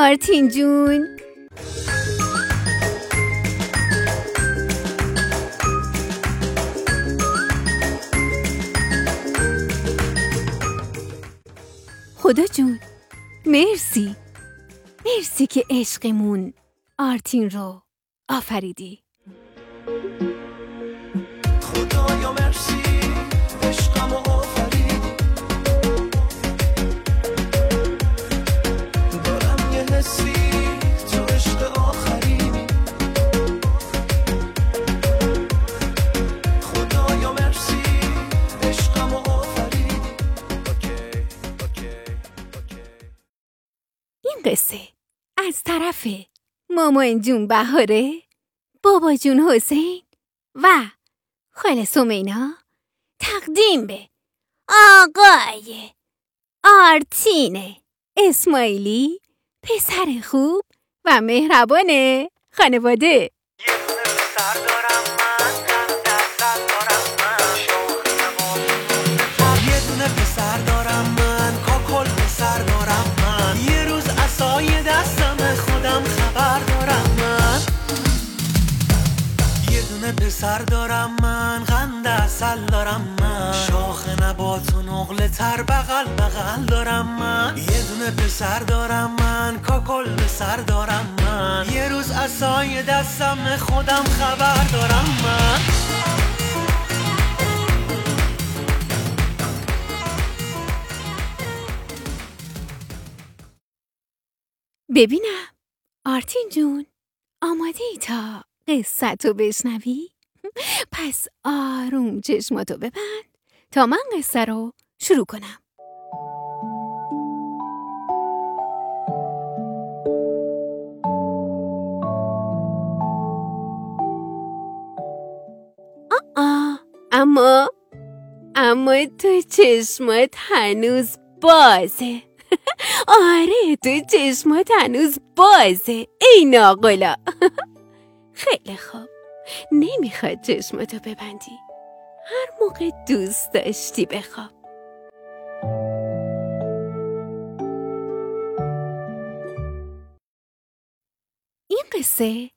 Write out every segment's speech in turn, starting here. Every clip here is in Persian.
آرتین جون. خدا جون مرسی. مرسی که عشقمون آرتین رو آفریدی. مامان جون بهاره بابا جون حسین و خاله سمینا تقدیم به آقای آرتین اسماعیلی پسر خوب و مهربان خانواده پسر دارم من قند اصل دارم من. شاخ نبات و نقل تر بغل بغل دارم من. یه دونه پسر دارم من کاکل پسر دارم من. یه روز اصای دستم خودم خبر دارم من. ببینم آرتین جون آماده ای تا قصت رو بشنوی؟ پس آروم چشماتو ببند تا من قصه رو شروع کنم. آه. اما اما تو چشمات هنوز بازه. آره تو چشمات هنوز بازه. ای ناقلا. خیلی خوب. نمی‌خواد چشماتو ببندی. هر موقع دوست داشتی بخواب. این قصه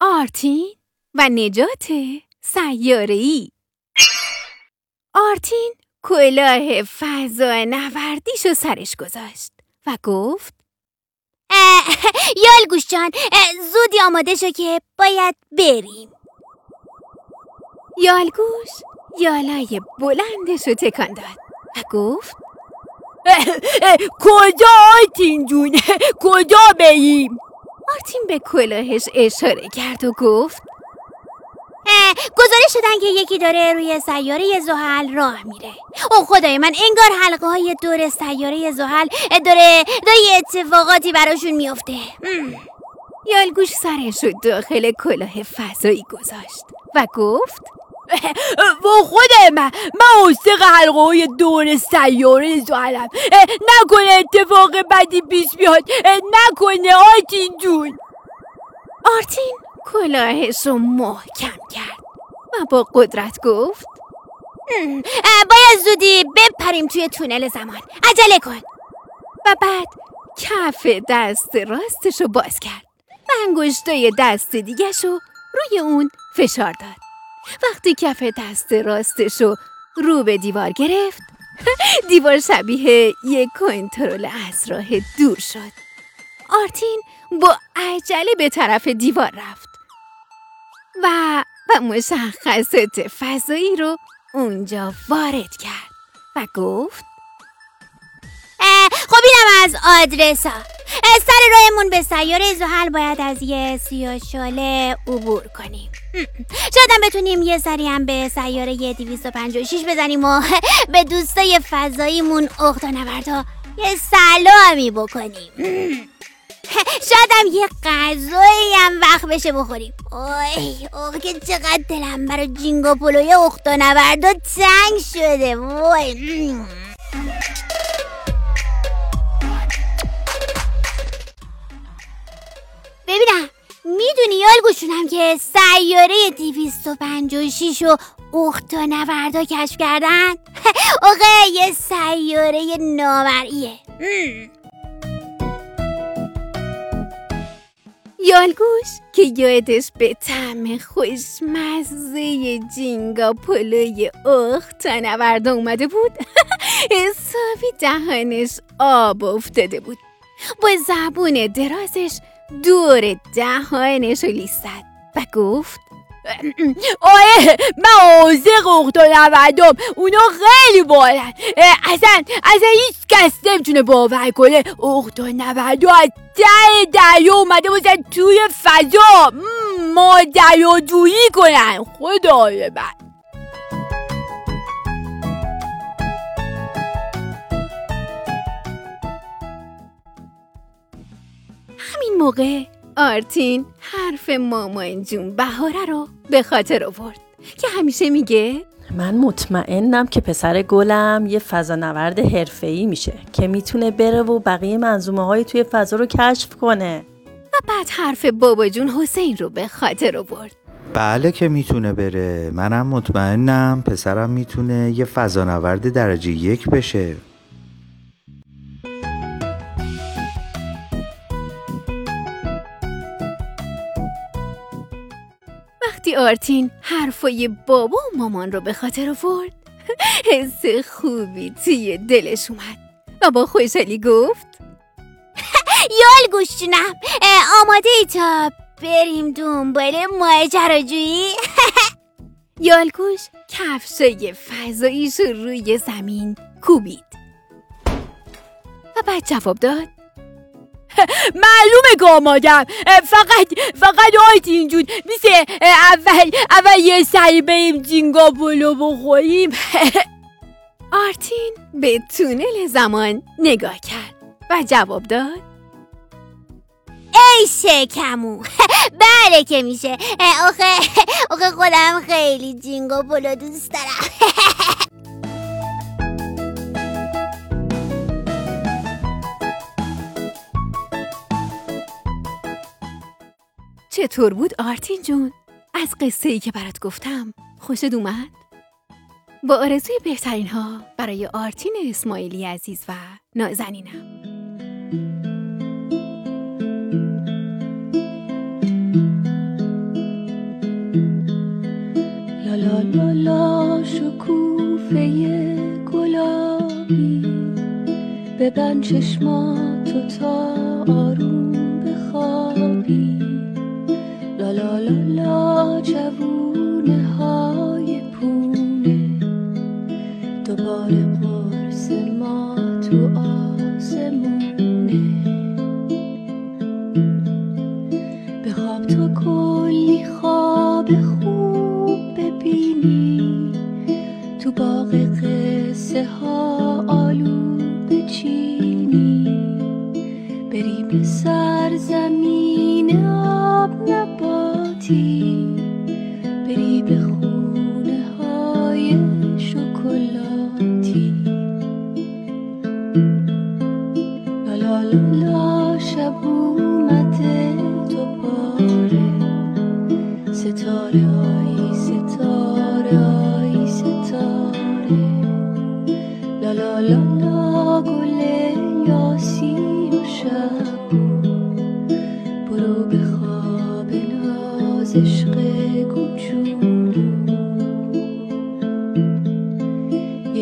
آرتین و نجات سیاره‌ای. آرتین کلاه فضا نوردیش و سرش گذاشت و گفت یالگوش جان زودی آماده شو که باید بریم. یالگوش یالای بلندش رو تکان داد. و گفت کجا آرتین جون؟ کجا بریم؟ آرتین به کلاهش اشاره کرد و گفت گزارش شدن که یکی داره روی سیاره زحل راه میره. او خدای من انگار حلقه های دور سیاره زحل داره داره یه اتفاقاتی براشون میفته ام. یالگوش سرش رو داخل کلاه فضایی گذاشت و گفت و خود من من عاشق حلقه های دور سیاره زحلم. نکنه اتفاق بدی پیش بیاد نکنه آرتین جون. آرتین کلاهش رو محکم کرد. و با قدرت گفت باید زودی بپریم توی تونل زمان. عجله کن. و بعد کف دست راستش رو باز کرد و انگشتای دست دیگش رو روی اون فشار داد. وقتی کف دست راستش رو رو به دیوار گرفت دیوار شبیه یک کنترل از راه دور شد. آرتین با عجله به طرف دیوار رفت. و و مشخصات فضایی رو اونجا وارد کرد و گفت خب اینم از آدرس ها اه، سر راهمون به سیاره زحل باید از یه سیاهچاله عبور کنیم. شاید بتونیم یه سری هم به سیاره 256 بزنیم و به دوستای فضاییمون اختانوردا یه سلامی بکنیم. شاید هم یه غذایی هم وقت بشه بخوریم اوه اوه که چقدر دلم برای جینگو پلوی اختانوردا تنگ شده وای. ببینم می‌دونی یالگوشونم که سیاره 256 و اختا نوردا کشف کردن؟ آقا یه سیاره نامرئیه یالگوش که یادش به طعم خوشمزه جینگا پلوی اخت تا نورد اومده بود؟ حسابی دهانش آب افتاده بود. با زبون درازش دور دهانش رو لیستد و گفت آه من اخت و نوردم اونا خیلی بالن. اصلا اصلا هیچ کس نمی‌تونه باور کنه. اخت و نوردم از ته دریا اومده باشن توی فضا. ما دریاجویی کنن. خدای من همین موقع آرتین حرف مامان جون بهاره رو به خاطر آورد که همیشه میگه من مطمئنم که پسر گلم یه فضانورد حرفه‌ای میشه که می‌تونه بره و بقیه منظومه های توی فضا رو کشف کنه. و بعد حرف بابا جون حسین رو به خاطر آورد. بله که می‌تونه بره. منم مطمئنم پسرم می‌تونه یه فضانورد درجه یک بشه. وقتی آرتین حرفای بابا و مامان رو به خاطر آورد؟ حس خوبی توی دلش اومد. و با خوشحالی گفت؟ یال گوش جونم اه، آماده ای تا بریم دنبال ماجراجویی یالگوش کفشای فضاییش رو روی زمین کوبید. و بعد جواب داد. معلومه که آمادم فقط فقط آرتین جون میشه اه، اول اول یه سری بریم جینگو پلو بخوریم. آرتین به تونل زمان نگاه کرد و جواب داد. ای شکمو. بله که میشه. آخه آخه خودم خیلی جینگو پلو دوست دارم. چطور بود آرتین جون؟ از قصه ای که برات گفتم خوشت اومد؟ با آرزوی بهترین ها برای آرتین اسماعیلی عزیز و نازنینم لا لا لا لا شکوفه گلابی ببند چشماتو تا آروم j'avoue.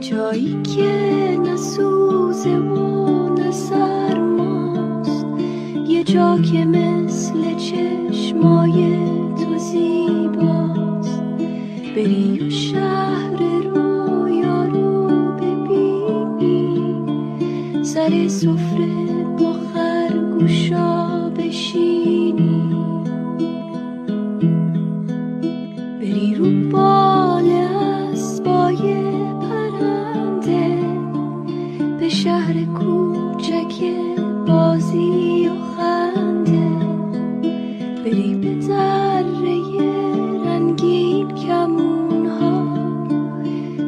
جایی که نه سوزه و نه سرماست. یه جا که مثل چشمای تو زیباست. بری و شهر رویا رو ببینی. سر سفره با خرگوشا بشینی. بری به دره رنگین کمون ها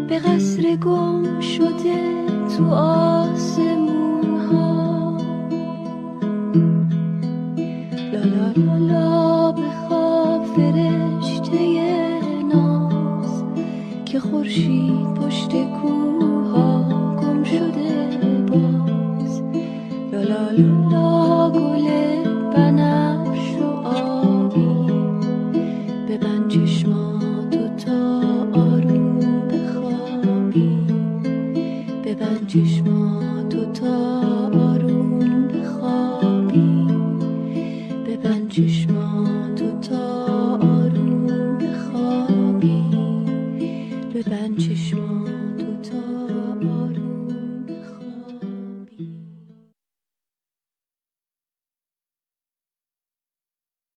به قصر گم شده تو آسمون ها لا لا لا لا بخواب فرشته ناز که خورشید پشت کوها گم شده باز. لا لا